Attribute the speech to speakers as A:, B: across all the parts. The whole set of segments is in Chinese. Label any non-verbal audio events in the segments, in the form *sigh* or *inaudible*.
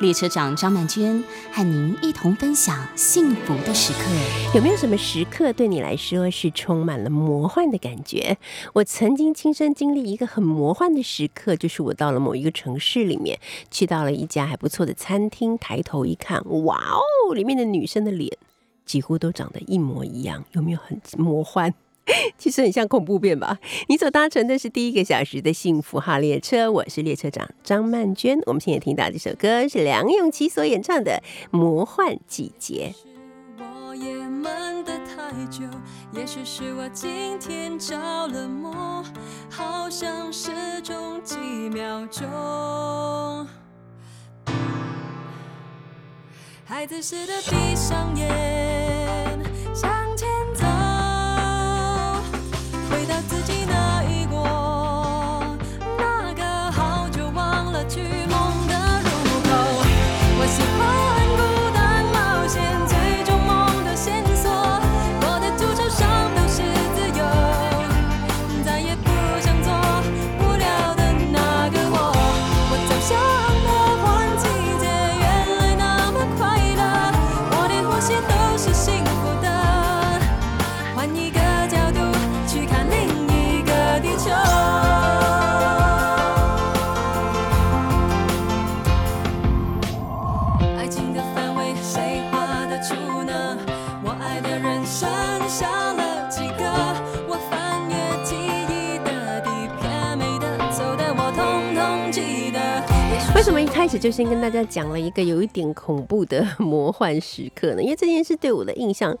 A: 列车长张曼娟和您一同分享幸福的时刻。
B: 有没有什么时刻对你来说是充满了魔幻的感觉？我曾经亲身经历一个很魔幻的时刻，就是我到了某一个城市里面，去到了一家还不错的餐厅，抬头一看，哇哦，里面的女生的脸几乎都长得一模一样，有没有很魔幻？*laughs* 其实很像恐怖片吧？你所搭乘的是第一个小时的幸福号列车，我是列车长张曼娟。我们现在听到这首歌是梁咏琪所演唱的《魔幻季节》。
C: 我也闷得太久，也许是我今天着了魔，好像失踪几秒钟。孩子似的闭上眼，
B: 就先跟大家讲了一个有一点恐怖的魔幻时刻呢？因为这件事对我的印象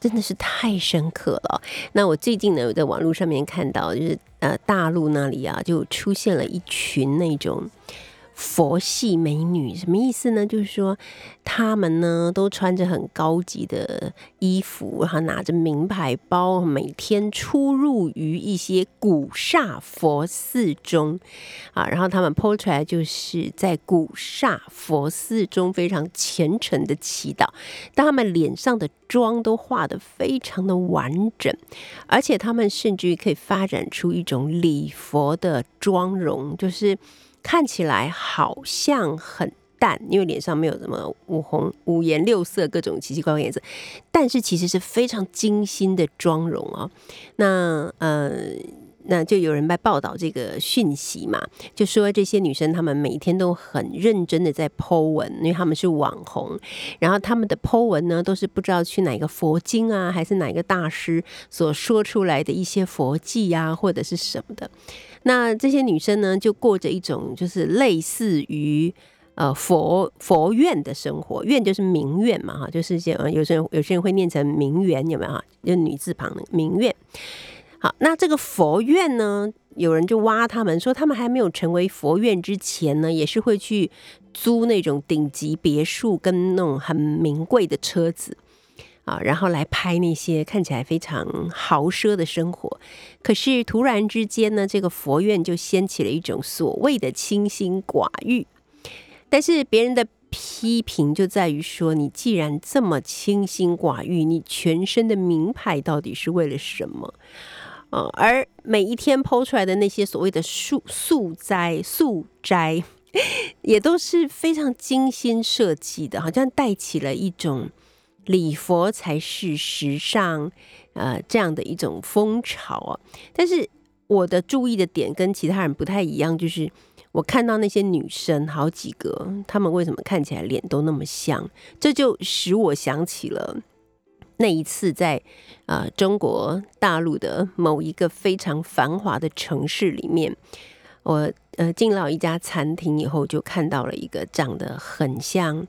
B: 真的是太深刻了。那我最近呢，有在网络上面看到，就是呃大陆那里啊，就出现了一群那种。佛系美女什么意思呢？就是说，她们呢都穿着很高级的衣服，然后拿着名牌包，每天出入于一些古刹佛寺中啊。然后她们 PO 出来，就是在古刹佛寺中非常虔诚的祈祷，但她们脸上的妆都画得非常的完整，而且她们甚至于可以发展出一种礼佛的妆容，就是。看起来好像很淡，因为脸上没有什么五红五颜六色各种奇奇怪怪颜色，但是其实是非常精心的妆容哦。那呃，那就有人在报道这个讯息嘛，就说这些女生她们每天都很认真的在 Po 文，因为她们是网红，然后她们的 Po 文呢都是不知道去哪个佛经啊，还是哪个大师所说出来的一些佛偈啊，或者是什么的。那这些女生呢，就过着一种就是类似于呃佛佛院的生活，院就是名院嘛，哈，就是些有些人有些人会念成名媛，有没有哈？就女字旁的名苑。好，那这个佛院呢，有人就挖他们说，他们还没有成为佛院之前呢，也是会去租那种顶级别墅跟那种很名贵的车子。啊，然后来拍那些看起来非常豪奢的生活。可是突然之间呢，这个佛院就掀起了一种所谓的清心寡欲。但是别人的批评就在于说，你既然这么清心寡欲，你全身的名牌到底是为了什么？啊，而每一天抛出来的那些所谓的素素斋素斋，*laughs* 也都是非常精心设计的，好像带起了一种。礼佛才是时尚，呃，这样的一种风潮啊。但是我的注意的点跟其他人不太一样，就是我看到那些女生好几个，她们为什么看起来脸都那么像？这就使我想起了那一次在呃中国大陆的某一个非常繁华的城市里面。我呃进到一家餐厅以后，就看到了一个长得很像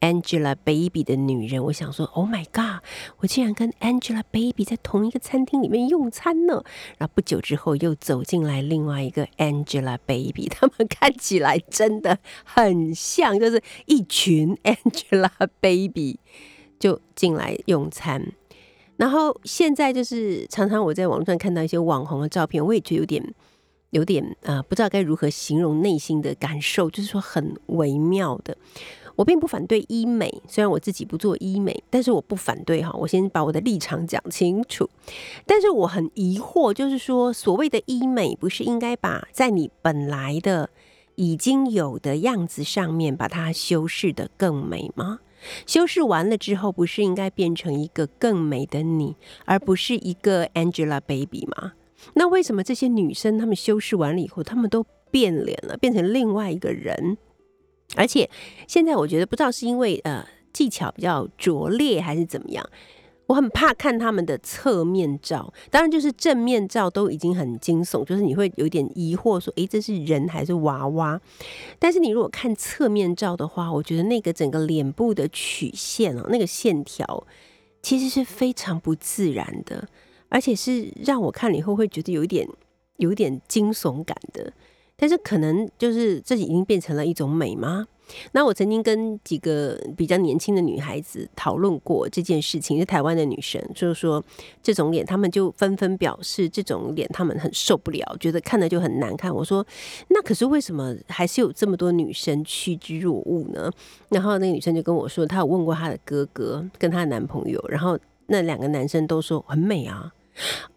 B: Angelababy 的女人。我想说，Oh my god！我竟然跟 Angelababy 在同一个餐厅里面用餐呢。然后不久之后，又走进来另外一个 Angelababy，他们看起来真的很像，就是一群 *laughs* Angelababy 就进来用餐。然后现在就是常常我在网上看到一些网红的照片，我也觉得有点。有点呃，不知道该如何形容内心的感受，就是说很微妙的。我并不反对医美，虽然我自己不做医美，但是我不反对哈。我先把我的立场讲清楚。但是我很疑惑，就是说所谓的医美，不是应该把在你本来的已经有的样子上面把它修饰的更美吗？修饰完了之后，不是应该变成一个更美的你，而不是一个 Angelababy 吗？那为什么这些女生她们修饰完了以后，她们都变脸了，变成另外一个人？而且现在我觉得不知道是因为呃技巧比较拙劣还是怎么样，我很怕看他们的侧面照。当然就是正面照都已经很惊悚，就是你会有点疑惑说，诶，这是人还是娃娃？但是你如果看侧面照的话，我觉得那个整个脸部的曲线啊，那个线条其实是非常不自然的。而且是让我看了以后会觉得有一点有一点惊悚感的，但是可能就是这已经变成了一种美吗？那我曾经跟几个比较年轻的女孩子讨论过这件事情，是台湾的女生，就是说这种脸，她们就纷纷表示这种脸她们很受不了，觉得看着就很难看。我说那可是为什么还是有这么多女生趋之若鹜呢？然后那个女生就跟我说，她有问过她的哥哥跟她的男朋友，然后那两个男生都说很美啊。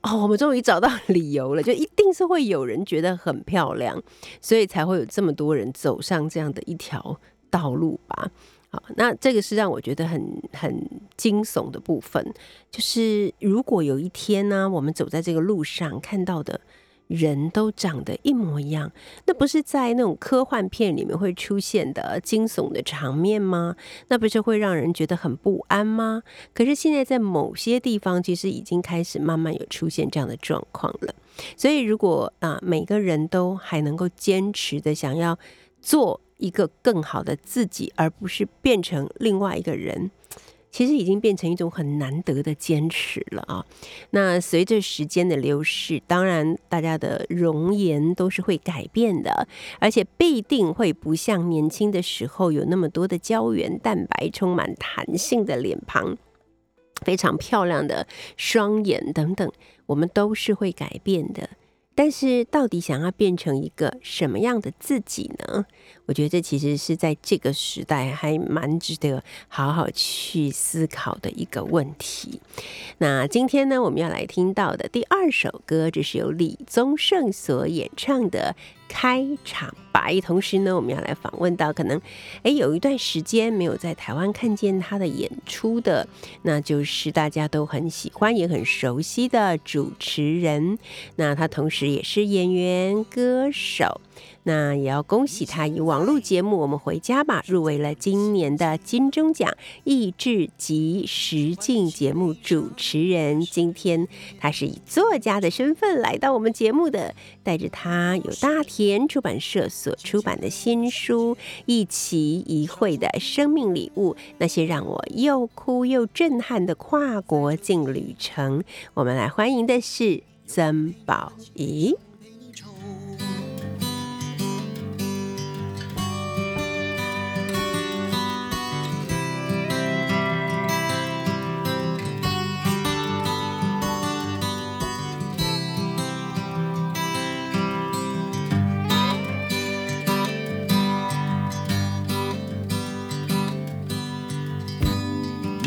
B: 哦，我们终于找到理由了，就一定是会有人觉得很漂亮，所以才会有这么多人走上这样的一条道路吧。好，那这个是让我觉得很很惊悚的部分，就是如果有一天呢，我们走在这个路上看到的。人都长得一模一样，那不是在那种科幻片里面会出现的惊悚的场面吗？那不是会让人觉得很不安吗？可是现在在某些地方，其实已经开始慢慢有出现这样的状况了。所以，如果啊，每个人都还能够坚持的想要做一个更好的自己，而不是变成另外一个人。其实已经变成一种很难得的坚持了啊！那随着时间的流逝，当然大家的容颜都是会改变的，而且必定会不像年轻的时候有那么多的胶原蛋白、充满弹性的脸庞、非常漂亮的双眼等等，我们都是会改变的。但是，到底想要变成一个什么样的自己呢？我觉得这其实是在这个时代还蛮值得好好去思考的一个问题。那今天呢，我们要来听到的第二首歌，这是由李宗盛所演唱的。开场白，同时呢，我们要来访问到可能，哎，有一段时间没有在台湾看见他的演出的，那就是大家都很喜欢也很熟悉的主持人。那他同时也是演员、歌手。那也要恭喜他以网络节目《我们回家吧》入围了今年的金钟奖益智及实境节目主持人。今天他是以作家的身份来到我们节目的，带着他有大田出版社所出版的新书《一奇一会的生命礼物》，那些让我又哭又震撼的跨国境旅程。我们来欢迎的是曾宝仪。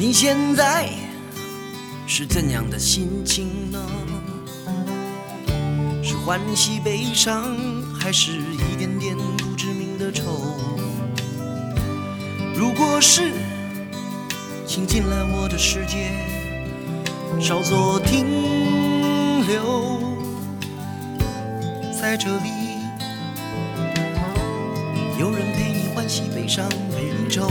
D: 你现在是怎样的心情呢？是欢喜悲伤，还是一点点不知名的愁？如果是，请进来我的世界，稍作停留，在这里，有人陪你欢喜悲伤，陪你愁。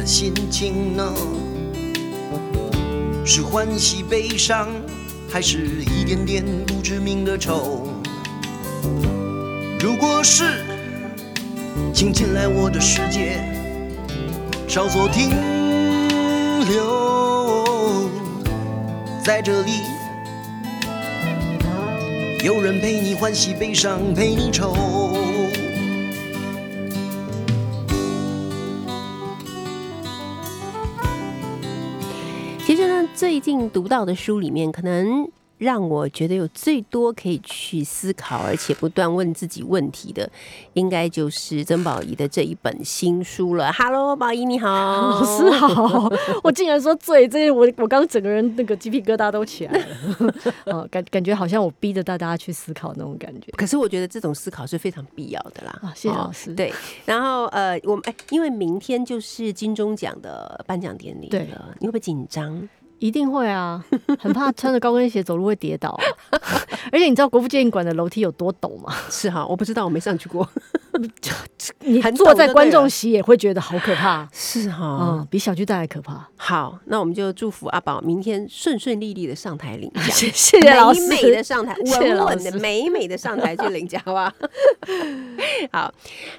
D: 的心情呢？是欢喜悲伤，还是一点点不知名的愁？如果是，请进来我的世界，稍作停留，在这里。有人陪你欢喜悲伤，陪你愁。
B: 最近读到的书里面，可能让我觉得有最多可以去思考，而且不断问自己问题的，应该就是曾宝仪的这一本新书了。Hello，宝仪你好，
E: 老师好，我竟然说最，这我我刚整个人那个鸡皮疙瘩都起来了，*laughs* 哦，感感觉好像我逼着大家去思考那种感觉
B: 可是我觉得这种思考是非常必要的啦。
E: 啊，谢谢
B: 哦
E: 老师。
B: 对，然后呃，我们哎，因为明天就是金钟奖的颁奖典礼了，你会不会紧张？
E: 一定会啊，很怕穿着高跟鞋走路会跌倒、啊，*laughs* 而且你知道国父纪念馆的楼梯有多陡吗？
B: 是哈，我不知道，我没上去过。*laughs*
E: 你坐在观众席也会觉得好可怕，
B: 是哈，
E: 嗯，比小巨蛋还可怕。
B: 好，那我们就祝福阿宝明天顺顺利利的上台领奖，*laughs*
E: 谢谢谢老师
B: 美美的上台，稳稳的、美美的上台去领奖，好吧？好，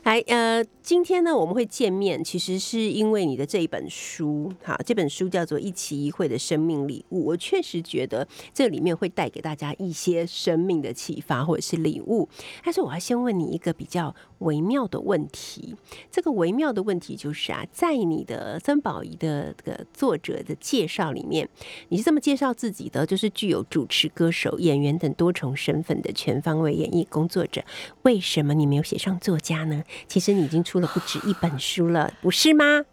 B: 来，呃，今天呢我们会见面，其实是因为你的这一本书，好，这本书叫做《一期一会的生命礼物》，我确实觉得这里面会带给大家一些生命的启发或者是礼物。但是我要先问你一个比较微妙的问题，这个微妙的问题就是啊，在你的曾宝仪的这个作者的介绍里面，你是这么介绍自己的，就是具有主持、歌手、演员等多重身份的全方位演艺工作者。为什么你没有写上作家呢？其实你已经出了不止一本书了，不是吗？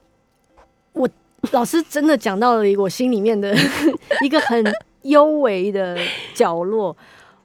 E: 我老师真的讲到了一个我心里面的 *laughs* 一个很幽微的角落，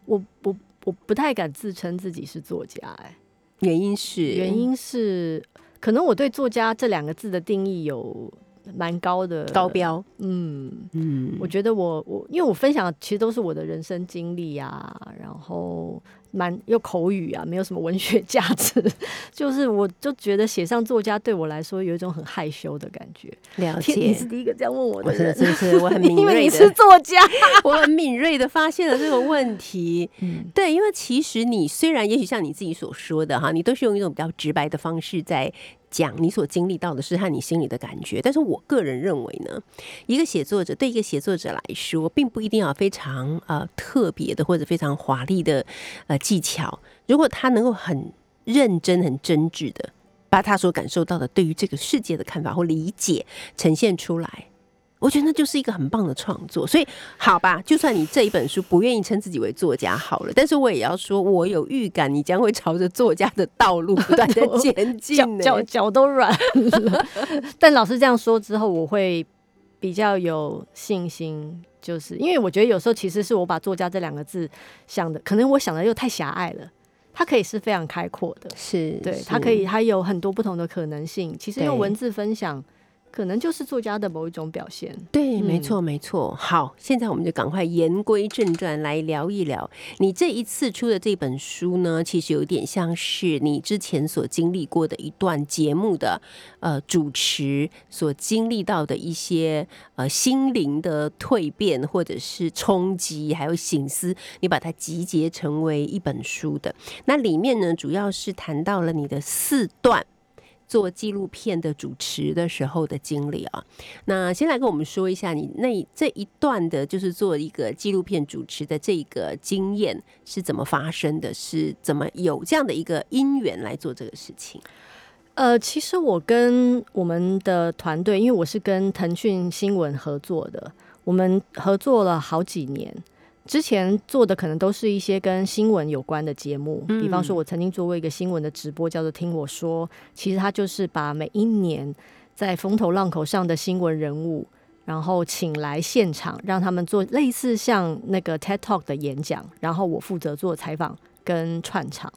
E: 我我我不太敢自称自己是作家、哎。
B: 原因是
E: 原因是可能我对作家这两个字的定义有蛮高的
B: 高，标，
E: 嗯，
B: 嗯，
E: 我觉得我我因为我分享的其实都是我的人生经历啊，然后蛮又口语啊，没有什么文学价值，*laughs* 就是我就觉得写上作家对我来说有一种很害羞的感觉。
B: 了
E: 解，你是。第一个这样问我
B: 我
E: 的人，
B: 是是是，我很 *laughs* 敏
E: 因为你，是作家，*laughs*
B: 我很敏锐的发现了这个问题。
E: 嗯，
B: 对，因为其实你虽然也许像你自己所说的哈，你都是用一种比较直白的方式在讲你所经历到的是和你心里的感觉，但是我个人认为呢，一个写作者对一个写作者来说，并不一定要非常呃特别的或者非常华丽的呃技巧，如果他能够很认真、很真挚的把他所感受到的对于这个世界的看法或理解呈现出来。我觉得那就是一个很棒的创作，所以好吧，就算你这一本书不愿意称自己为作家好了，但是我也要说，我有预感你将会朝着作家的道路不断的 *laughs* 前进
E: 脚 *laughs* 脚都软了。但老师这样说之后，我会比较有信心，就是因为我觉得有时候其实是我把作家这两个字想的，可能我想的又太狭隘了。它可以是非常开阔的，
B: 是，
E: 对，它可以，它有很多不同的可能性。其实用文字分享，可能就是作家的某一种表现。
B: 对，没
E: 嗯
B: 错，没错。好，现在我们就赶快言归正传，来聊一聊你这一次出的这本书呢，其实有点像是你之前所经历过的一段节目的呃主持所经历到的一些呃心灵的蜕变，或者是冲击，还有醒思，你把它集结成为一本书的。那里面呢，主要是谈到了你的四段。做纪录片的主持的时候的经历啊，那先来跟我们说一下你那这一段的，就是做一个纪录片主持的这个经验是怎么发生的，是怎么有这样的一个因缘来做这个事情？
E: 呃，其实我跟我们的团队，因为我是跟腾讯新闻合作的，我们合作了好几年。之前做的可能都是一些跟新闻有关的节目，比方说，我曾经做过一个新闻的直播，叫做“听我说”。其实它就是把每一年在风头浪口上的新闻人物，然后请来现场，让他们做类似像那个 TED Talk 的演讲，然后我负责做采访跟串场。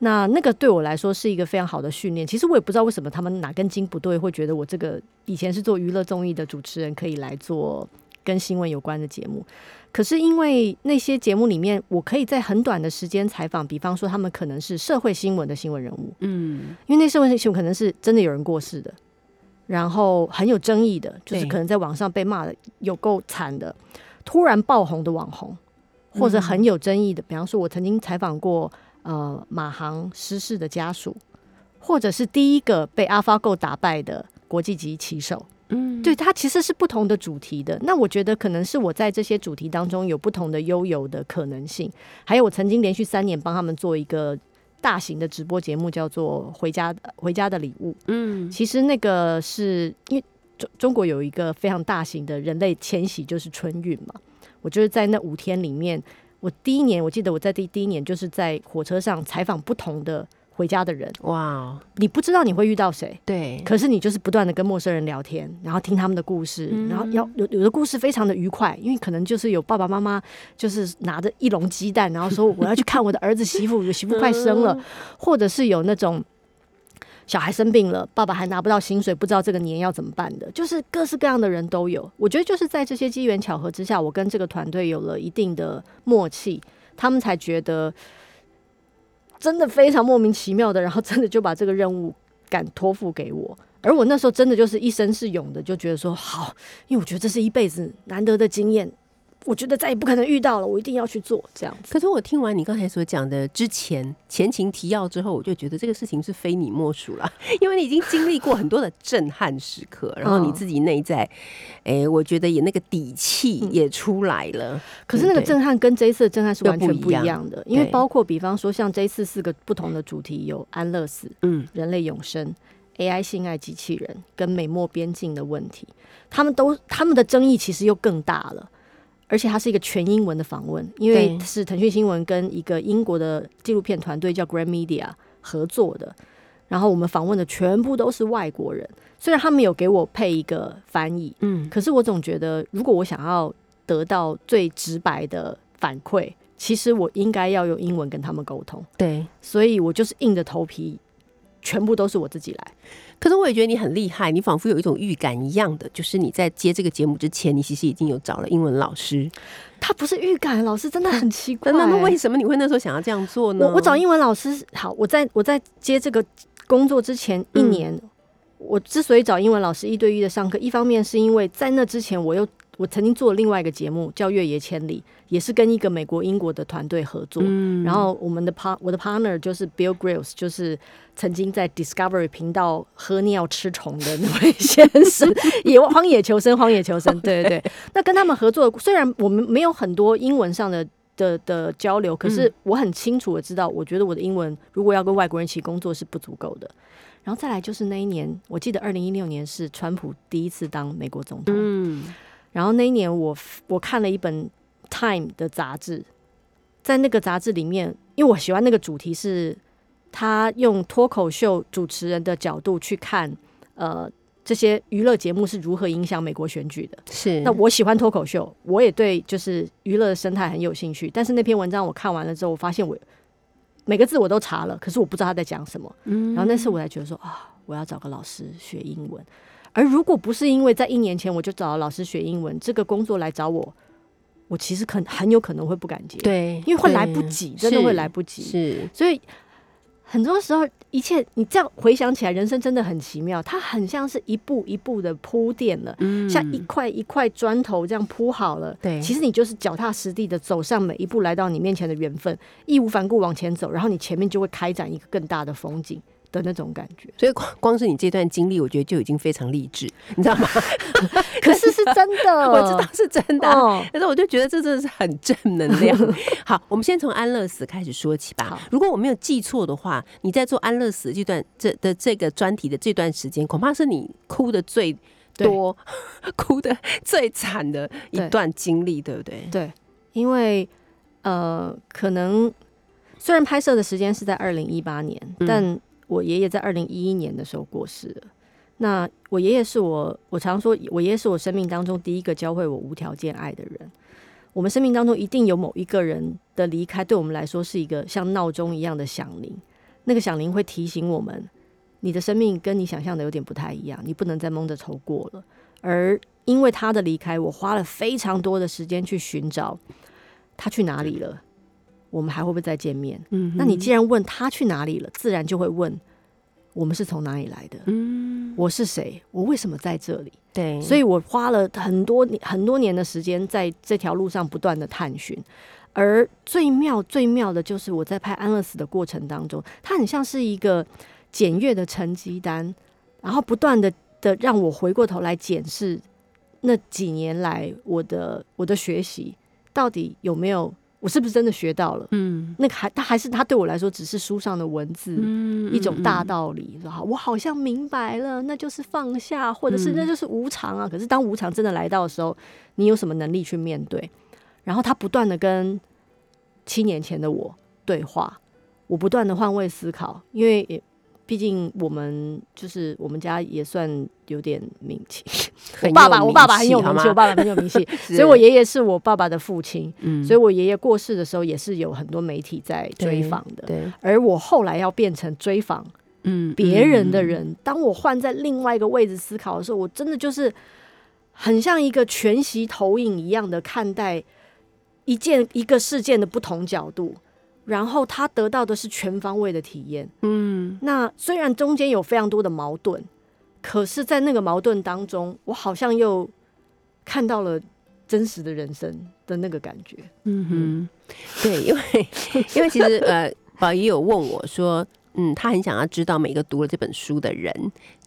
E: 那那个对我来说是一个非常好的训练。其实我也不知道为什么他们哪根筋不对，会觉得我这个以前是做娱乐综艺的主持人可以来做跟新闻有关的节目。可是因为那些节目里面，我可以在很短的时间采访，比方说他们可能是社会新闻的新闻人物，
B: 嗯，
E: 因为那社会新闻可能是真的有人过世的，然后很有争议的，就是可能在网上被骂的有够惨的，突然爆红的网红，或者很有争议的，比方说我曾经采访过呃马航失事的家属，或者是第一个被 AlphaGo 打败的国际级棋手。
B: 嗯，
E: 对，它其实是不同的主题的。那我觉得可能是我在这些主题当中有不同的悠游的可能性。还有，我曾经连续三年帮他们做一个大型的直播节目，叫做《回家回家的礼物》。
B: 嗯，
E: 其实那个是因为中中国有一个非常大型的人类迁徙，就是春运嘛。我就是在那五天里面，我第一年我记得我在第第一年就是在火车上采访不同的回家的人，
B: 哇哦，
E: 你不知道你会遇到谁。
B: 对，
E: 可是你就是不断的跟陌生人聊天，然后听他们的故事，然后要有有的故事非常的愉快，因为可能就是有爸爸妈妈就是拿着一笼鸡蛋，然后说我要去看我的儿子媳妇，*laughs* 我媳妇快生了，或者是有那种小孩生病了，爸爸还拿不到薪水，不知道这个年要怎么办的，就是各式各样的人都有。我觉得就是在这些机缘巧合之下，我跟这个团队有了一定的默契，他们才觉得真的非常莫名其妙的，然后真的就把这个任务敢托付给我。而我那时候真的就是一身是勇的，就觉得说好，因为我觉得这是一辈子难得的经验，我觉得再也不可能遇到了，我一定要去做这样子。
B: 可是我听完你刚才所讲的之前前情提要之后，我就觉得这个事情是非你莫属了，*laughs* 因为你已经经历过很多的震撼时刻，然后你自己内在，哎、我觉得也那个底气也出来了。
E: 可是那个震撼跟这一次的震撼是完全不一
B: 样
E: 样的，因为包括比方说像这一次四个不同的主题，有安乐死、
B: 嗯，
E: 人类永生、AI 性爱机器人跟美墨边境的问题，他们都他们的争议其实又更大了。而且它是一个全英文的访问，因为是腾讯新闻跟一个英国的纪录片团队叫 Grand Media 合作的，然后我们访问的全部都是外国人，虽然他们有给我配一个翻译，
B: 嗯，
E: 可是我总觉得，如果我想要得到最直白的反馈，其实我应该要用英文跟他们沟通，
B: 对。
E: 所以我就是硬着头皮，全部都是我自己来。
B: 可是我也觉得你很厉害，你仿佛有一种预感一样的，就是你在接这个节目之前，你其实已经有找了英文老师。
E: 他不是预感，老师真的很奇怪。
B: 那那为什么你会那时候想要这样做呢？
E: 我我找英文老师，好，我在我在接这个工作之前一年，我之所以找英文老师一对一的上课，一方面是因为在那之前我又我曾经做另外一个节目叫《越野千里》，也是跟一个美国英国的团队合作。
B: 嗯
E: 然后我们的 par 我的 partner 就是 Bill Grills，就是曾经在 Discovery 频道喝尿吃虫的那位先生，*laughs* 野荒野求生，荒野求生，对对对。那跟他们合作，虽然我们没有很多英文上的。的的交流，可是我很清楚的知道，我觉得我的英文如果要跟外国人一起工作是不足够的。然后再来就是那一年，我记得二零一六年是川普第一次当美国总统，
B: 嗯
E: 然后那一年我我看了一本《Time》的杂志，在那个杂志里面，因为我喜欢那个主题是，他用脱口秀主持人的角度去看，呃，这些娱乐节目是如何影响美国选举的。
B: 是
E: 那我喜欢脱口秀，我也对就是娱乐的生态很有兴趣。但是那篇文章我看完了之后，我发现我每个字我都查了，可是我不知道他在讲什么。
B: 嗯
E: 然后那次我才觉得说啊，我要找个老师学英文。而如果不是因为在一年前我就找了老师学英文，这个工作来找我，我其实可很有可能会不敢接，，
B: 对，
E: 因为会来不及，真的会来不及。
B: 是
E: 所以很多时候，一切你这样回想起来，人生真的很奇妙，它很像是一步一步的铺垫了，
B: 嗯
E: 像一块一块砖头这样铺好了。
B: 对
E: 其实你就是脚踏实地的走上每一步来到你面前的缘分，义无反顾往前走，然后你前面就会开展一个更大的风景的那种感觉。
B: 所以光光是你这段经历，我觉得就已经非常励志，你知道吗？*laughs*
E: 可是是真的，*laughs*
B: 我知道是真的啊、
E: 哦
B: 可是我就觉得这真的是很正能量。*laughs* 好，我们先从安乐死开始说起吧。如果我没有记错的话，你在做安乐死这段这的这个专题的这段时间，恐怕是你哭的最多、哭的最惨的一段经历，对不对？
E: 对，因为呃，可能虽然拍摄的时间是在二零一八年，
B: 嗯
E: 但我爷爷在二零一一年的时候过世了。那我爷爷是我，我常说，我爷爷是我生命当中第一个教会我无条件爱的人。我们生命当中一定有某一个人的离开，对我们来说是一个像闹钟一样的响铃。那个响铃会提醒我们，你的生命跟你想象的有点不太一样，你不能再蒙着头过了。而因为他的离开，我花了非常多的时间去寻找他去哪里了，我们还会不会再见面？
B: 嗯
E: 那你既然问他去哪里了，自然就会问我们是从哪里来的，
B: 嗯，
E: 我是谁，我为什么在这里？
B: 对，
E: 所以我花了很多年很多年的时间在这条路上不断的探寻。而最妙最妙的就是我在拍安乐死的过程当中，它很像是一个检阅的成绩单，然后不断的的让我回过头来检视那几年来我的我的学习到底有没有，我是不是真的学到了？
B: 嗯
E: 那个还他还是他对我来说只是书上的文字，
B: 嗯
E: 一种大道理，然后，我好像明白了，那就是放下，或者是
B: 嗯
E: 那就是无常啊。可是当无常真的来到的时候，你有什么能力去面对？然后他不断的跟七年前的我对话，我不断的换位思考，因为也毕竟我们就是我们家也算有点名气，*laughs* 我爸爸我爸爸很有名气，我爸爸很有名气，*laughs* 所以我爷爷是我爸爸的父亲，
B: 嗯。
E: 所以我爷爷过世的时候也是有很多媒体在追访的。
B: 对，
E: 而我后来要变成追访
B: 嗯
E: 别人的人，当我换在另外一个位置思考的时候，我真的就是很像一个全息投影一样的看待一件一个事件的不同角度，然后他得到的是全方位的体验。
B: 嗯
E: 那虽然中间有非常多的矛盾，可是，在那个矛盾当中，我好像又看到了真实的人生的那个感觉。
B: 嗯哼，对，因为 *laughs* 因为其实呃，宝仪有问我说，嗯，他很想要知道每个读了这本书的人，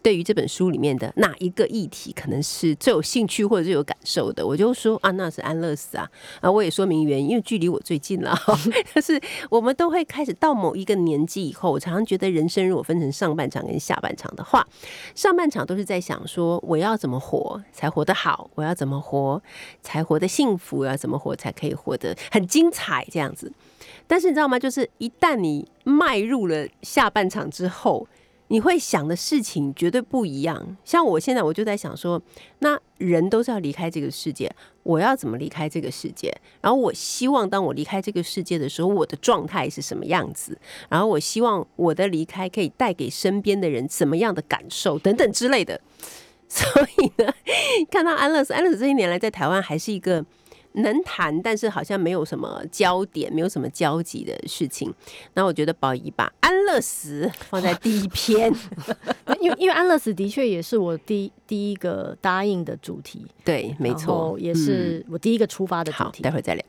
B: 对于这本书里面的哪一个议题可能是最有兴趣或者最有感受的，我就说啊，那是安乐死啊，啊，我也说明原因，因为距离我最近了，*laughs* 就是我们都会开始到某一个年纪以后，我常常觉得人生如果分成上半场跟下半场的话，上半场都是在想说我要怎么活才活得好，我要怎么活才活得幸福，我要怎么活才可以活得很精彩这样子。但是你知道吗？就是一旦你迈入了下半场之后，你会想的事情绝对不一样。像我现在我就在想说，那人都是要离开这个世界，我要怎么离开这个世界？然后我希望当我离开这个世界的时候，我的状态是什么样子？然后我希望我的离开可以带给身边的人怎么样的感受等等之类的。*laughs* 所以呢，看到安乐死，安乐死这一年来在台湾还是一个能谈，但是好像没有什么焦点，没有什么交集的事情。那我觉得宝仪把安乐死放在第一篇，*laughs*
E: 因为因为安乐死的确也是我第第一个答应的主题，
B: 对，没错，
E: 也是我第一个出发的主题。
B: 待会儿再聊。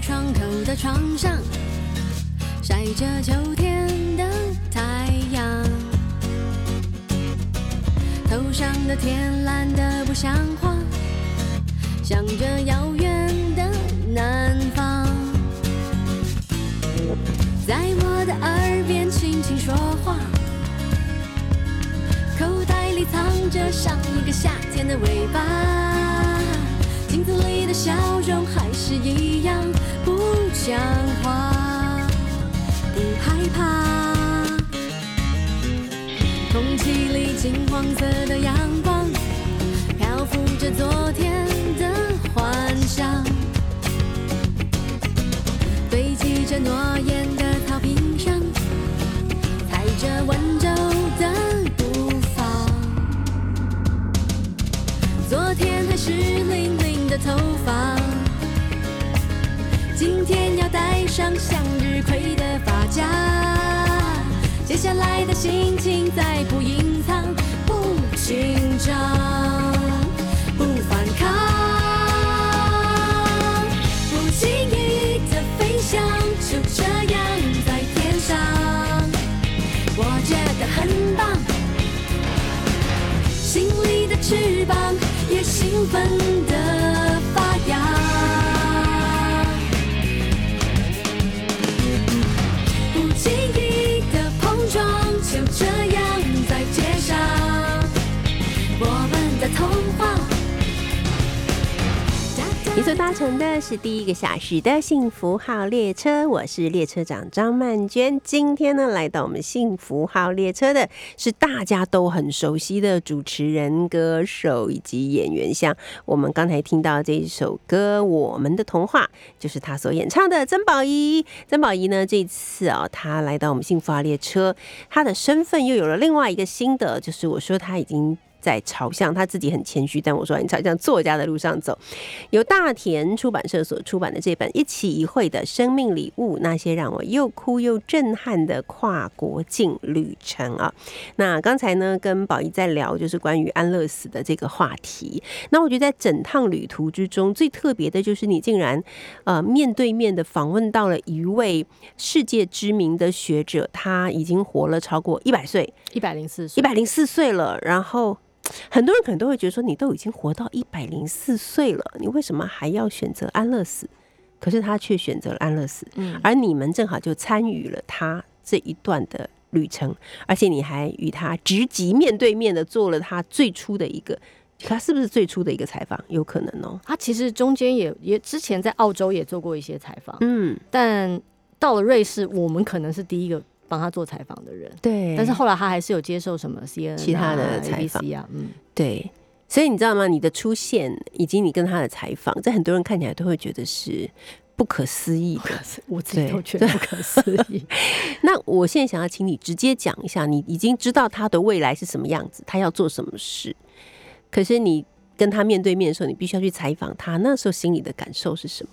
C: 窗口的床上，晒着秋天的太阳，头上的天蓝得不像话，想着遥远的南方，在我的耳边轻轻说话。口袋里藏着上一个夏天的尾巴，子里的笑容还是一样不讲话，不害怕。空气里金黄色的阳光，漂浮着昨天的幻想，堆积着诺言的草坪上，踩着温柔的步伐。昨天还湿淋淋的头发，今天要戴上向日葵的发夹。接下来的心情再不隐藏，不紧张，不反抗，不经意的飞翔，就这样在天上，我觉得很棒。心里的翅膀也兴奋的
B: 所搭乘的是第一个小时的幸福号列车，我是列车长张曼娟。今天呢，来到我们幸福号列车的是大家都很熟悉的主持人、歌手以及演员，像我们刚才听到这一首歌《我们的童话》，就是他所演唱的曾宝仪。曾宝仪呢，这次啊、他来到我们幸福号列车，他的身份又有了另外一个新的，就是我说他已经。在朝向他自己很谦虚，但我说你朝向作家的路上走。由大田出版社所出版的这本《一起一会的生命礼物》，那些让我又哭又震撼的跨国境旅程啊。那刚才呢，跟宝仪在聊就是关于安乐死的这个话题。那我觉得在整趟旅途之中，最特别的就是你竟然呃面对面的访问到了一位世界知名的学者，他已经活了超过一百岁，
E: 一百零四岁，
B: 一百零四岁了，然后。很多人可能都会觉得说，你都已经活到一百零四岁了，你为什么还要选择安乐死？可是他却选择了安乐死，
E: 嗯
B: 而你们正好就参与了他这一段的旅程，而且你还与他直击面对面的做了他最初的一个，他是不是最初的一个采访？有可能哦。
E: 他其实中间也也之前在澳洲也做过一些采访，
B: 嗯，
E: 但到了瑞士，我们可能是第一个帮他做采访的人。
B: 对
E: 但是后来他还是有接受什么 CNN 啊
B: 其他的采访
E: 啊，嗯，
B: 对，所以你知道吗？你的出现以及你跟他的采访，在很多人看起来都会觉得是不可思议的。
E: 我自己都觉 *laughs* 得不可思议。*laughs*
B: 那我现在想要请你直接讲一下，你已经知道他的未来是什么样子，他要做什么事，可是你跟他面对面的时候，你必须要去采访他，那时候心里的感受是什么？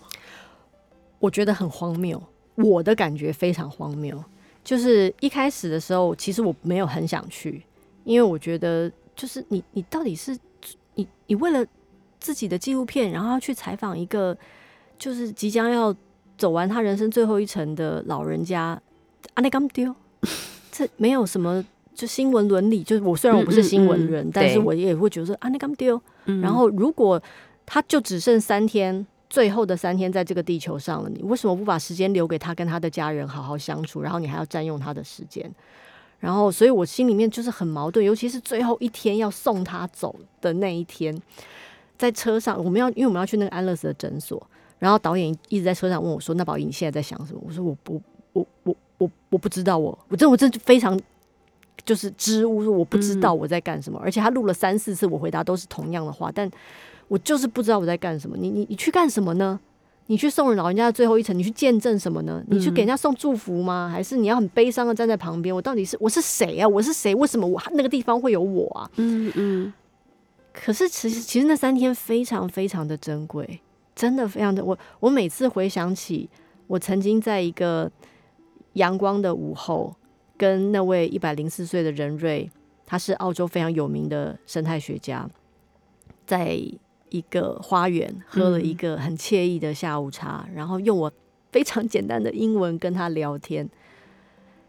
E: 我觉得很荒谬，我的感觉非常荒谬。就是一开始的时候，其实我没有很想去，因为我觉得就是你你到底是你你为了自己的纪录片，然后要去采访一个就是即将要走完他人生最后一程的老人家，阿内刚丢，这没有什么就新闻伦理。就是我虽然我不是新闻人，
B: 嗯嗯嗯
E: 但是我也会觉得说阿内刚丢，
B: 嗯
E: 然后如果他就只剩三天，最后的三天在这个地球上了，你为什么不把时间留给他跟他的家人好好相处？然后你还要占用他的时间，然后所以我心里面就是很矛盾，尤其是最后一天要送他走的那一天，在车上我们要因为我们要去那个安乐死的诊所，然后导演一直在车上问我说：“那宝仪你现在在想什么？”我说：“我不，我我我我不知道我，我真的我真的非常。”就是支吾，说我不知道我在干什么，而且他录了三四次，我回答都是同样的话，但我就是不知道我在干什么。你你你去干什么呢？你去送人老人家的最后一程，你去见证什么呢？你去给人家送祝福吗？还是你要很悲伤的站在旁边？我到底是我是谁啊？我是谁？为什么我那个地方会有我啊？
B: 嗯嗯，
E: 可是其实其实那三天非常非常的珍贵，真的非常的我我每次回想起我曾经在一个阳光的午后，跟那位一百零四岁的任瑞，他是澳洲非常有名的生态学家，在一个花园喝了一个很惬意的下午茶，然后用我非常简单的英文跟他聊天。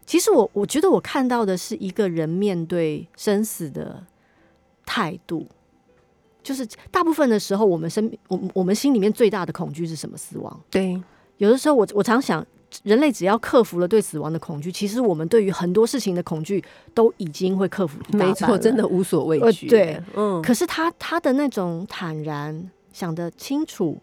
E: 其实我我觉得我看到的是一个人面对生死的态度，就是大部分的时候，我们身我我们心里面最大的恐惧是什么？死亡。
B: 对，
E: 有的时候我我常想，人类只要克服了对死亡的恐惧，其实我们对于很多事情的恐惧都已经会克服一大半
B: 没错，真的无所畏惧。
E: 呃对，
B: 嗯，
E: 可是他他的那种坦然，想得清楚，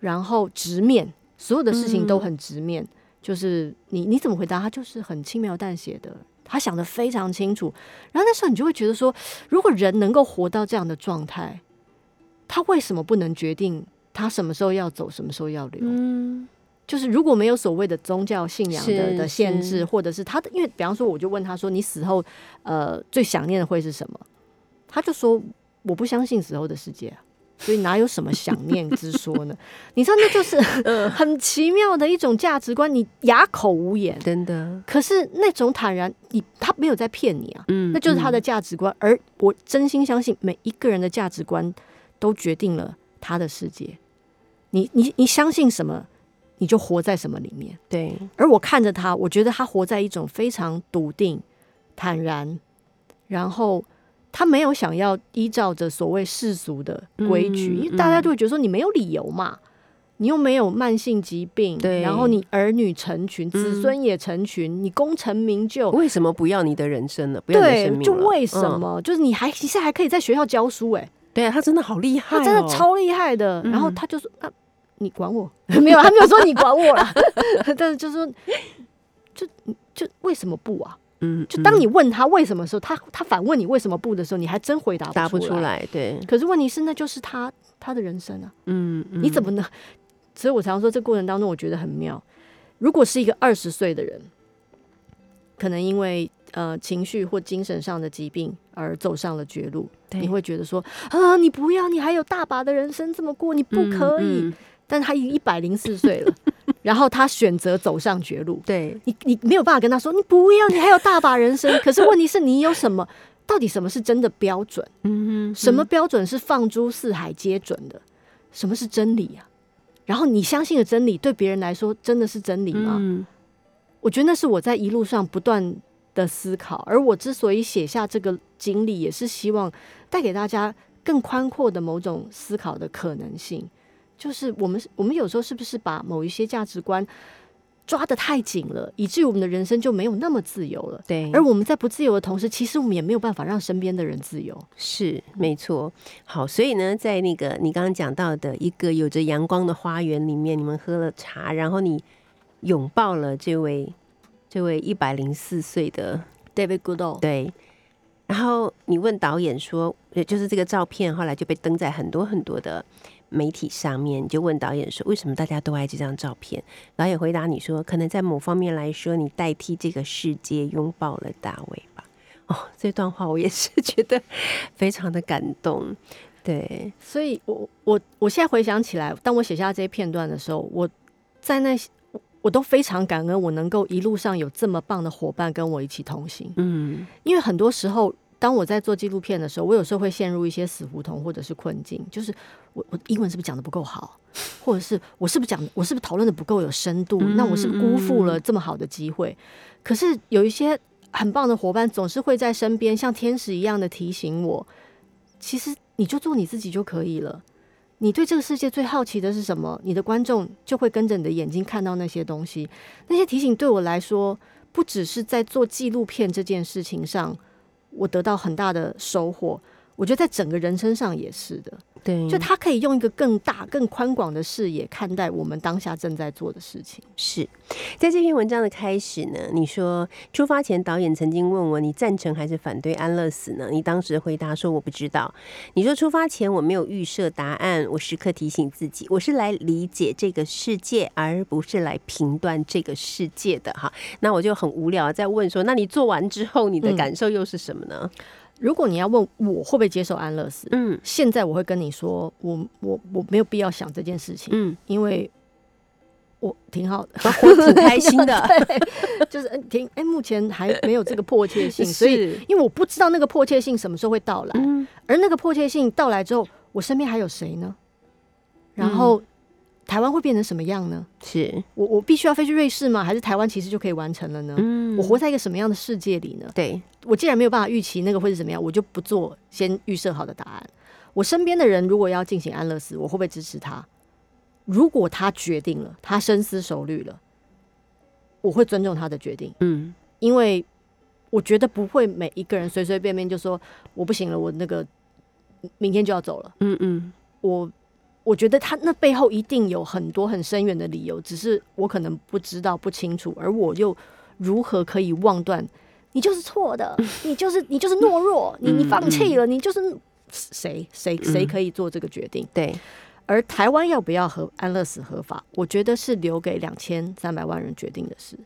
E: 然后直面所有的事情都很直面，就是你你怎么回答他，就是很轻描淡写的，他想得非常清楚。然后那时候你就会觉得说，如果人能够活到这样的状态，他为什么不能决定他什么时候要走，什么时候要留？
B: 嗯
E: 就是如果没有所谓的宗教信仰的的限制，或者是他的，因为比方说，我就问他说：“你死后，呃，最想念的会是什么？”他就说：“我不相信死后的世界啊，所以哪有什么想念之说呢？” *laughs* 你知道，那就是很奇妙的一种价值观，你哑口无言。
B: 真的，
E: 可是那种坦然，你他没有在骗你啊，
B: 嗯
E: 那就是他的价值观。而我真心相信，每一个人的价值观都决定了他的世界。你你你相信什么，你就活在什么里面。
B: 对，
E: 而我看着他，我觉得他活在一种非常笃定、坦然，然后他没有想要依照着所谓世俗的规矩，
B: 嗯
E: 因为大家就会觉得说你没有理由嘛，你又没有慢性疾病，
B: 对
E: 然后你儿女成群，子孙也成群，你功成名就。
B: 为什么不要你的人生呢？不要你的生
E: 对，就为什
B: 嗯
E: 么？就是你还其实还可以在学校教书、哎，
B: 对啊，他真的好厉害、哦，
E: 他真的超厉害的。然后
B: 嗯
E: 他就说：“那你管我？*laughs* 没有，他没有说你管我了，*laughs* 但是就说就就为什么不啊？
B: 嗯，
E: 就当你问他为什么的时候，他他反问你为什么不的时候，你还真回答
B: 答不。出来，对，
E: 可是问题是，那就是他他的人生啊，
B: 嗯，
E: 你怎么能？所以我常说，这过程当中我觉得很妙。如果是一个二十岁的人，可能因为呃情绪或精神上的疾病而走上了绝路，你会觉得说啊，你不要，你还有大把的人生这么过，你不可以。
B: 嗯嗯
E: 但他已经一百零四岁了，*laughs* 然后他选择走上绝路，
B: 对，
E: 你你没有办法跟他说你不要，你还有大把人生。*laughs* 可是问题是你有什么？到底什么是真的标准？
B: 嗯哼，
E: 什么标准是放诸四海皆准的？什么是真理啊？然后你相信的真理，对别人来说真的是真理吗？
B: 嗯
E: 我觉得那是我在一路上不断的思考，而我之所以写下这个经历，也是希望带给大家更宽阔的某种思考的可能性。就是我们我们有时候是不是把某一些价值观抓得太紧了，以至于我们的人生就没有那么自由了。
B: 对，
E: 而我们在不自由的同时，其实我们也没有办法让身边的人自由。
B: 是没错。好，所以呢，在那个你刚刚讲到的一个有着阳光的花园里面，你们喝了茶，然后你拥抱了这位这位一百零四岁的
E: David Goodall，
B: 对，然后你问导演说，也就是这个照片后来就被登在很多很多的媒体上面，你就问导演说，为什么大家都爱这张照片？导演回答你说，可能在某方面来说，你代替这个世界拥抱了大卫吧。*laughs* 哦，这段话我也是觉得非常的感动。对，
E: 所以我我我现在回想起来，当我写下这些片段的时候，我在那些我我都非常感恩，我能够一路上有这么棒的伙伴跟我一起同行。
B: 嗯
E: 因为很多时候，当我在做纪录片的时候，我有时候会陷入一些死胡同或者是困境，就是我我英文是不是讲的不够好，或者是我是不是讲我是不是讨论的不够有深度，那我是不是辜负了这么好的机会？可是有一些很棒的伙伴总是会在身边，像天使一样的提醒我，其实你就做你自己就可以了。你对这个世界最好奇的是什么？你的观众就会跟着你的眼睛看到那些东西。那些提醒对我来说，不只是在做纪录片这件事情上，我得到很大的收获。我觉得在整个人生上也是的，
B: 对，
E: 就他可以用一个更大、更宽广的视野看待我们当下正在做的事情。
B: 是在这篇文章的开始呢，你说出发前导演曾经问我你赞成还是反对安乐死呢？你当时回答说我不知道。你说出发前我没有预设答案，我时刻提醒自己，我是来理解这个世界，而不是来评断这个世界的哈。那我就很无聊在问说，那你做完之后你的
E: 嗯
B: 感受又是什么呢？
E: 如果你要问我会不会接受安乐死，
B: 嗯。
E: 现在我会跟你说，我我我没有必要想这件事情，
B: 嗯，
E: 因为我挺好的。*laughs*
B: 我挺开心的，*laughs*
E: 对，就是嗯挺哎，目前还没有这个迫切性，*laughs* 所以因为我不知道那个迫切性什么时候会到来，
B: 嗯。
E: 而那个迫切性到来之后，我身边还有谁呢？然后、台湾会变成什么样呢？
B: 是
E: 我我必须要飞去瑞士吗？还是台湾其实就可以完成了呢？
B: 嗯
E: 我活在一个什么样的世界里呢？
B: 对
E: 我既然没有办法预期那个会是怎么样，我就不做先预设好的答案。我身边的人如果要进行安乐死，我会不会支持他？如果他决定了，他深思熟虑了，我会尊重他的决定，
B: 嗯
E: 因为我觉得不会每一个人随随便便就说我不行了，我那个明天就要走了。
B: 嗯嗯
E: 我我觉得他那背后一定有很多很深远的理由，只是我可能不知道不清楚，而我又如何可以妄断？你就是错的，*laughs* 你就是你就是懦弱，你你放弃了，你就是谁谁谁可以做这个决定？
B: 对
E: 而台湾要不要和安乐死合法，我觉得是留给两千三百万人决定的事。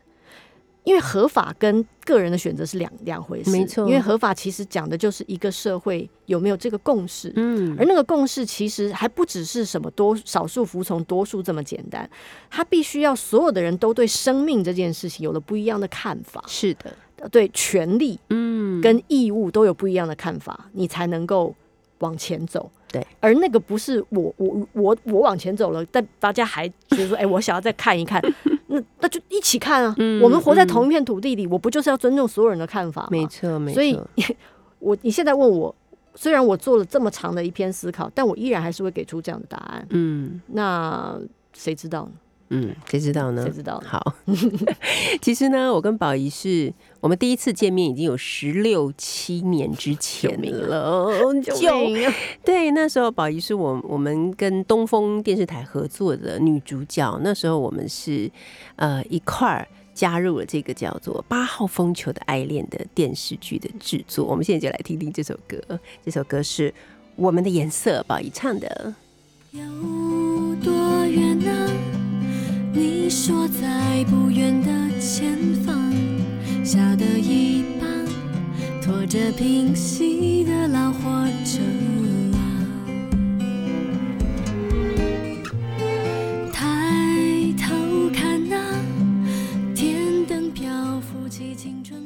E: 因为合法跟个人的选择是两两回事，
B: 没错。
E: 因为合法其实讲的就是一个社会有没有这个共识，
B: 嗯。
E: 而那个共识其实还不只是什么多少数服从多数这么简单，它必须要所有的人都对生命这件事情有了不一样的看法，
B: 是的。
E: 对权利
B: 嗯。
E: 跟义务都有不一样的看法，你才能够往前走。
B: 对，
E: 而那个不是我我我我往前走了，但大家还觉得说，哎、我想要再看一看，那那就一起看啊。
B: 嗯
E: 我们活在同一片土地里，我不就是要尊重所有人的看法吗？
B: 没错没错，
E: 所以 *laughs* 我你现在问我，虽然我做了这么长的一篇思考，但我依然还是会给出这样的答案。
B: 嗯
E: 那谁知道呢？
B: 嗯，谁知道呢
E: 谁？知道？
B: 好，*laughs* 其实呢，我跟宝仪是我们第一次见面已经有十六七年之前了，
E: 救
B: 就
E: 命啊！
B: 对，那时候宝仪是我我们跟东风电视台合作的女主角，那时候我们是呃一块儿加入了这个叫做《八号风球的爱恋》的电视剧的制作。我们现在就来听听这首歌，这首歌是《我们的颜色》，宝仪唱的。
C: 有多远呢？你说在不远的前方，下的一班拖着平息的老火车啊。抬头看那天灯漂浮起青春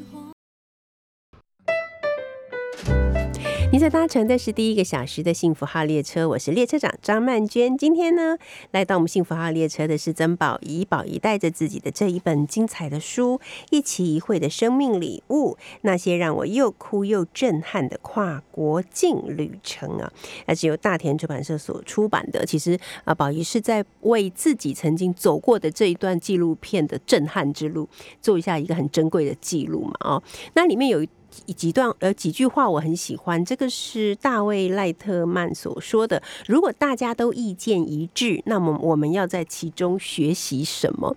C: 火。
B: 你在搭乘的是第一个小时的幸福号列车，我是列车长张曼娟。今天呢，来到我们幸福号列车的是曾宝仪，宝仪带着自己的这一本精彩的书《一期一会的生命礼物》，那些让我又哭又震撼的跨国境旅程啊，那是由大田出版社所出版的。其实啊，宝仪是在为自己曾经走过的这一段纪录片的震撼之路，做一下一个很珍贵的记录嘛。哦，那里面有一。几段呃几句话我很喜欢，这个是大卫赖特曼所说的。如果大家都意见一致，那么我们要在其中学习什么？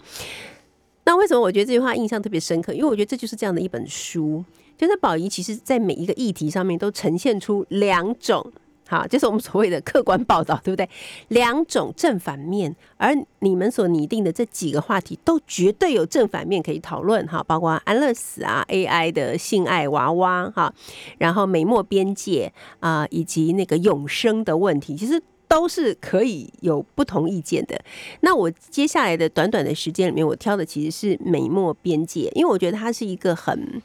B: 那为什么我觉得这句话印象特别深刻？因为我觉得这就是这样的一本书，就是宝仪其实在每一个议题上面都呈现出两种。好，就是我们所谓的客观报道，对不对？两种正反面，而你们所拟定的这几个话题都绝对有正反面可以讨论哈，包括安乐死啊、AI 的性爱娃娃哈，然后美墨边界啊、以及那个永生的问题，其实都是可以有不同意见的。那我接下来的短短的时间里面，我挑的其实是美墨边界，因为我觉得它是一个很，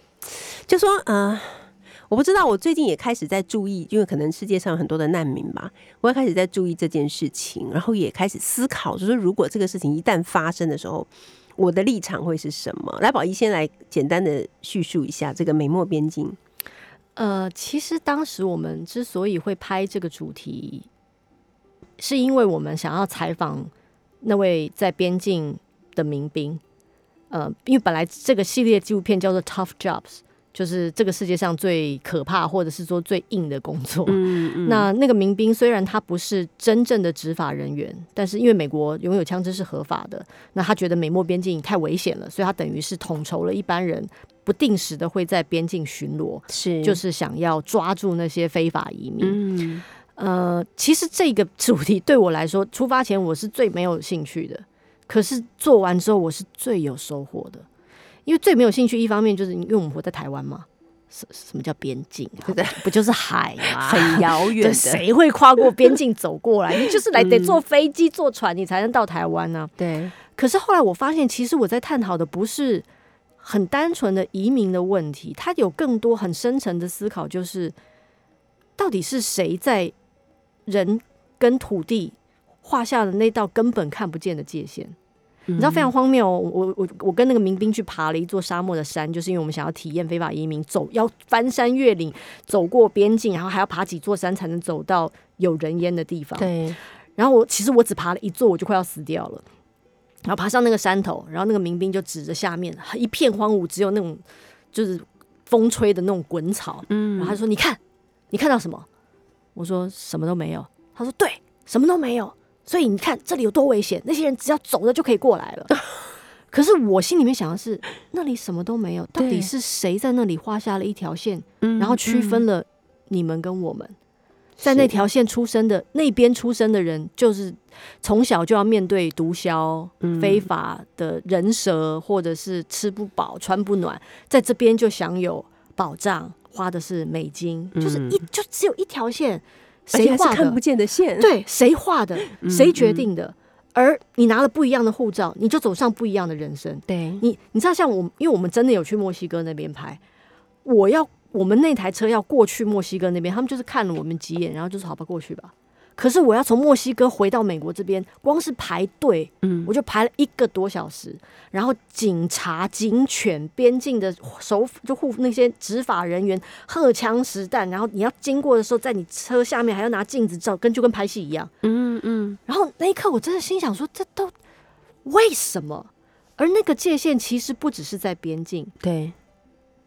B: 就说呃。我不知道，我最近也开始在注意，因为可能世界上很多的难民吧，我也开始在注意这件事情，然后也开始思考，就是如果这个事情一旦发生的时候，我的立场会是什么？来，宝仪先来简单的叙述一下这个美墨边境。
E: 呃，其实当时我们之所以会拍这个主题，是因为我们想要采访那位在边境的民兵。呃，因为本来这个系列纪录片叫做《Tough Jobs》，就是这个世界上最可怕或者是说最硬的工作。
B: 嗯嗯
E: 那那个民兵虽然他不是真正的执法人员，但是因为美国拥有枪支是合法的，那他觉得美墨边境太危险了，所以他等于是统筹了一般人，不定时的会在边境巡逻，
B: 是
E: 就是想要抓住那些非法移民。
B: 嗯
E: 呃，其实这个主题对我来说，出发前我是最没有兴趣的，可是做完之后我是最有收获的。因为最没有兴趣，一方面就是因为我们活在台湾嘛，什什么叫边境啊？
B: 对
E: 不就是海吗，*laughs*
B: 很遥远，*laughs* 的，
E: 谁会跨过边境走过来？你就是来得坐飞机、坐船，你才能到台湾呢、
B: 对，
E: 可是后来我发现，其实我在探讨的不是很单纯的移民的问题，它有更多很深层的思考，就是到底是谁在人跟土地画下的那道根本看不见的界限？你知道非常荒谬哦、我我我跟那个民兵去爬了一座沙漠的山，就是因为我们想要体验非法移民走，要翻山越岭，走过边境，然后还要爬几座山才能走到有人烟的地方。
B: 对，
E: 然后我其实我只爬了一座，我就快要死掉了。然后爬上那个山头，然后那个民兵就指着下面一片荒芜，只有那种就是风吹的那种滚草。
B: 嗯
E: 然后他说：“你看，你看到什么？”我说：“什么都没有。”他说：“对，什么都没有。所以你看这里有多危险，那些人只要走了就可以过来了。*laughs* ”可是我心里面想的是，那里什么都没有，到底是谁在那里画下了一条线，
B: 嗯
E: 然后区分了你们跟我们？在那条线出生的那边出生的人，就是从小就要面对毒枭、
B: 嗯。
E: 非法的人蛇，或者是吃不饱、穿不暖，在这边就享有保障，花的是美金，就是一就只有一条线，谁画的
B: 看不？见的线，
E: 对，谁画的？
B: 嗯 *laughs*
E: 谁决定的？而你拿了不一样的护照，你就走上不一样的人生。
B: 对，
E: 你你知道，像我，因为我们真的有去墨西哥那边拍，我要我们那台车要过去墨西哥那边，他们就是看了我们几眼，然后就说好吧，过去吧。可是我要从墨西哥回到美国这边，光是排队，
B: 嗯
E: 我就排了一个多小时。然后警察、警犬、边境的守就护那些执法人员荷枪实弹，然后你要经过的时候，在你车下面还要拿镜子照，跟就跟拍戏一样。
B: 嗯嗯，
E: 然后那一刻，我真的心想说，这都为什么？而那个界限其实不只是在边境，
B: 对，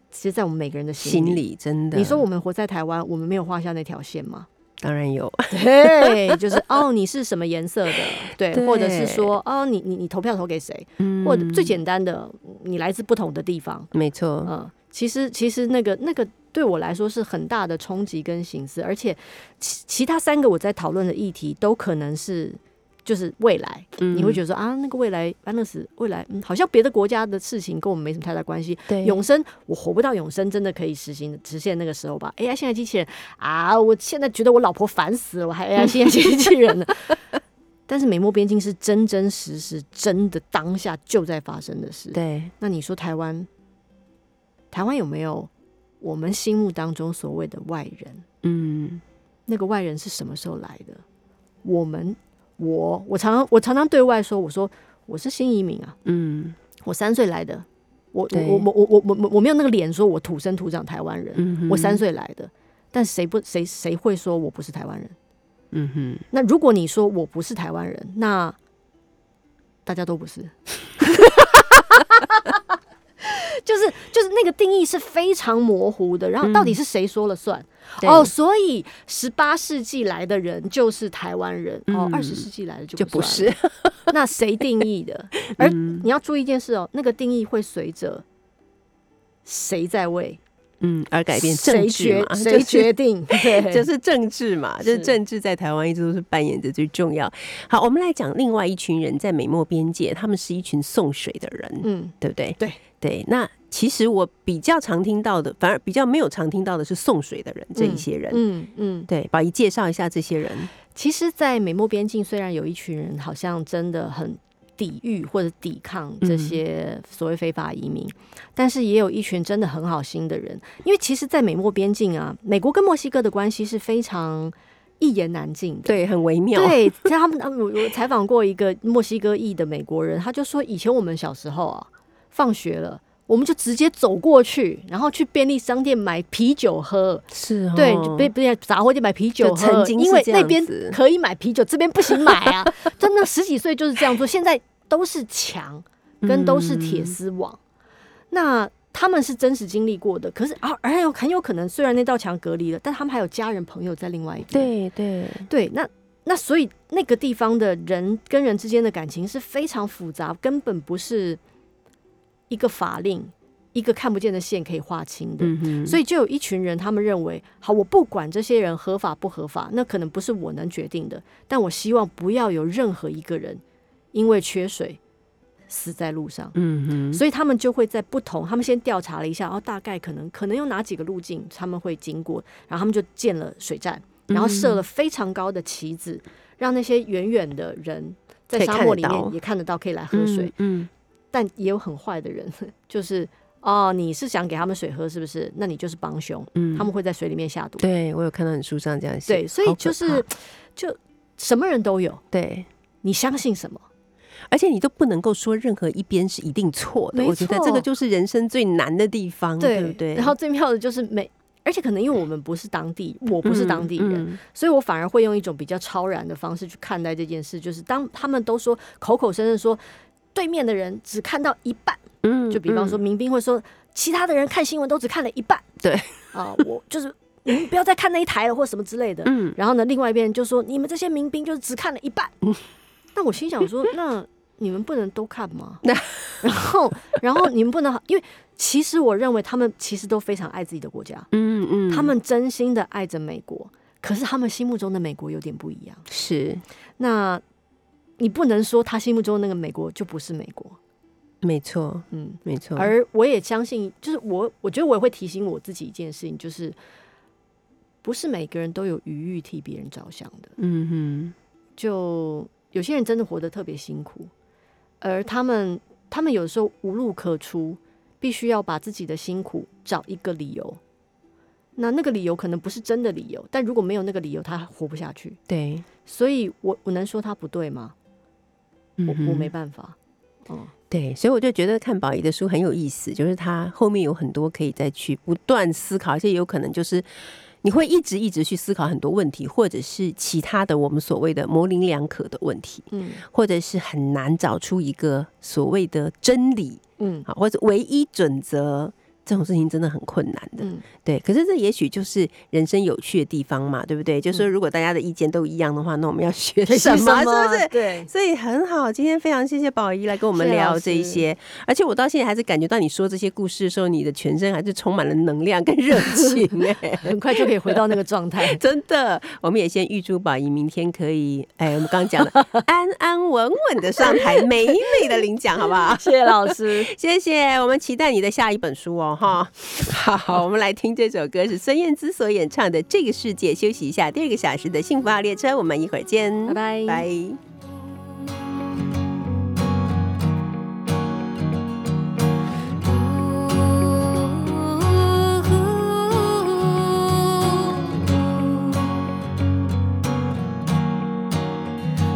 E: 其实在我们每个人的心。里
B: 真的，
E: 你说我们活在台湾，我们没有画下那条线吗？
B: 当然有，*laughs*
E: 对，*laughs* 就是哦，你是什么颜色的？对，
B: 对
E: 或者是说哦，你你你投票投给谁？
B: 嗯
E: 或者最简单的，你来自不同的地方，
B: 没错，
E: 嗯，其实其实那个那个对我来说是很大的冲击跟形式，而且其其他三个我在讨论的议题都可能是。就是未来，
B: 嗯
E: 你会觉得说啊，那个未来安乐死，未来、嗯、好像别的国家的事情跟我们没什么太大关系。
B: 对
E: 永生，我活不到永生，真的可以实行实现那个时候吧？AI 现在机器人啊，我现在觉得我老婆烦死了，我还 AI *laughs* 现在机器人呢。但是美墨边境是真真实实、真的当下就在发生的事。
B: 对，
E: 那你说台湾，台湾有没有我们心目当中所谓的外人？
B: 嗯，
E: 那个外人是什么时候来的？我们，我，我常常我常常对外说，我说我是新移民啊，
B: 嗯
E: 我三岁来的，我我我我我我我我没有那个脸说我土生土长台湾人，
B: 嗯
E: 我三岁来的，但谁不谁谁会说我不是台湾人？
B: 嗯哼，
E: 那如果你说我不是台湾人，那大家都不是。*laughs* 就是就是那个定义是非常模糊的，然后到底是谁说了算？
B: 对
E: 哦，所以十八世纪来的人就是台湾人，哦，
B: 嗯
E: 二十世纪来的就
B: 就不是，*laughs*
E: 那谁定义的？而
B: 嗯
E: 你要注意一件事哦，那个定义会随着谁在位，
B: 嗯，而改变政
E: 谁
B: 治嘛，
E: 决谁
B: 就是
E: 决定，*laughs* 对，*laughs*
B: 就是政治嘛，就是
E: 是
B: 政治在台湾一直都是扮演着最重要。好，我们来讲另外一群人在美墨边界，他们是一群送水的人，
E: 嗯，
B: 对不对？
E: 对
B: 对。那其实我比较常听到的，反而比较没有常听到的是送水的人这一些人。
E: 嗯嗯，
B: 对，宝仪介绍一下这些人。
E: 其实，在美墨边境，虽然有一群人好像真的很抵御或者抵抗这些所谓非法移民，但是也有一群真的很好心的人。因为其实，在美墨边境啊，美国跟墨西哥的关系是非常一言难尽的。
B: 对，很微妙。
E: 对，他们他们我我采访过一个墨西哥裔的美国人，他就说，以前我们小时候啊，放学了。我们就直接走过去，然后去便利商店买啤酒喝。
B: 是哦，
E: 对，不是杂货店买啤酒
B: 就
E: 喝，因为那边可以买啤酒，这边不行买啊。*laughs* 真的十几岁就是这样做，现在都是墙跟都是铁丝网。那他们是真实经历过的，可是啊，而有很有可能，虽然那道墙隔离了，但他们还有家人朋友在另外一边。
B: 对对，
E: 对，那那所以那个地方的人跟人之间的感情是非常复杂，根本不是一个法令、一个看不见的线可以划清的。
B: 嗯，
E: 所以就有一群人，他们认为，好，我不管这些人合法不合法，那可能不是我能决定的，但我希望不要有任何一个人因为缺水死在路上。
B: 嗯哼，
E: 所以他们就会在不同，他们先调查了一下，然后大概可能可能有哪几个路径他们会经过，然后他们就建了水站，然后设了非常高的旗子，让那些远远的人在沙漠里面也看得到，可以来喝水。
B: 嗯，
E: 但也有很坏的人，*laughs* 就是哦，你是想给他们水喝是不是？那你就是帮凶，
B: 嗯
E: 他们会在水里面下毒。
B: 对我有看到你书上这样写，
E: 对，所以就是就什么人都有，
B: 对。
E: 你相信什么？
B: 而且你都不能够说任何一边是一定错的，
E: 没
B: 我觉得
E: 错
B: 这个就是人生最难的地方，对不对？
E: 然后最妙的就是每。而且可能因为我们不是当地，我不是当地人，
B: 嗯
E: 所以我反而会用一种比较超然的方式去看待这件事。就是当他们都说口口声声说对面的人只看到一半，
B: 嗯
E: 就比方说民兵会说其他的人看新闻都只看了一半，
B: 对。
E: 啊、我 *laughs* 就是你们不要再看那一台了或什么之类的。
B: 嗯。
E: 然后呢，另外一边就说你们这些民兵就是只看了一半。嗯。那我心想说，*laughs* 那你们不能都看吗？然后，然后你们不能，因为其实我认为他们其实都非常爱自己的国家，
B: 嗯嗯，
E: 他们真心的爱着美国，可是他们心目中的美国有点不一样。
B: 是。
E: 那你不能说他心目中的那个美国就不是美国，
B: 没错，
E: 嗯。
B: 没错，
E: 而我也相信，就是我，我觉得我也会提醒我自己一件事情，就是不是每个人都有余裕替别人着想的。
B: 嗯哼
E: 就有些人真的活得特别辛苦，而他们他们有时候无路可出，必须要把自己的辛苦找一个理由。那那个理由可能不是真的理由，但如果没有那个理由，他活不下去。
B: 对，
E: 所以我我能说他不对吗？我我没办法。哦、
B: 对，所以我就觉得看宝仪的书很有意思，就是他后面有很多可以再去不断思考，而且有可能就是你会一直一直去思考很多问题，或者是其他的我们所谓的模棱两可的问题，
E: 嗯
B: 或者是很难找出一个所谓的真理
E: 嗯
B: 啊，或者唯一准则。这种事情真的很困难的，
E: 嗯
B: 对。可是这也许就是人生有趣的地方嘛，对不对？就是说，如果大家的意见都一样的话，那我们要学 *laughs* 什么？是不是？
E: 对，
B: 所以很好，今天非常谢谢宝仪来跟我们聊这一些，而且我到现在还是感觉到你说这些故事的时候，你的全身还是充满了能量跟热情 *laughs* 哎、
E: 很快就可以回到那个状态。*laughs*
B: 真的，我们也先预祝宝仪明天可以，哎，我们刚刚讲的安安稳稳的上台，美美的领奖，好不好？
E: 谢谢老师。
B: 谢谢，我们期待你的下一本书哦，哈。好，我们来听这首歌是孙燕姿所演唱的《这个世界》，休息一下，第二个小时的幸福号列车，我们一会儿见，
E: 拜拜
B: 拜。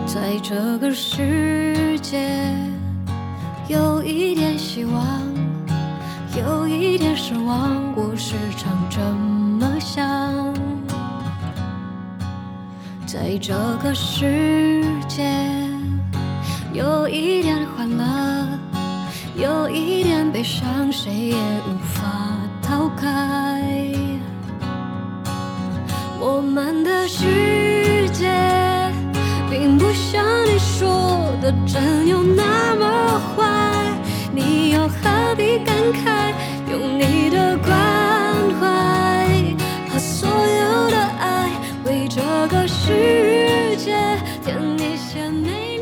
C: 在这个世界，有一点希望，有一点失望，我时常这么想。在这个世界，有一点欢乐，有一点悲伤，谁也无法逃开。我们的世界并不像你说的真有那么坏，你又何必感慨用你的关怀和所有的爱为这个世界添一些美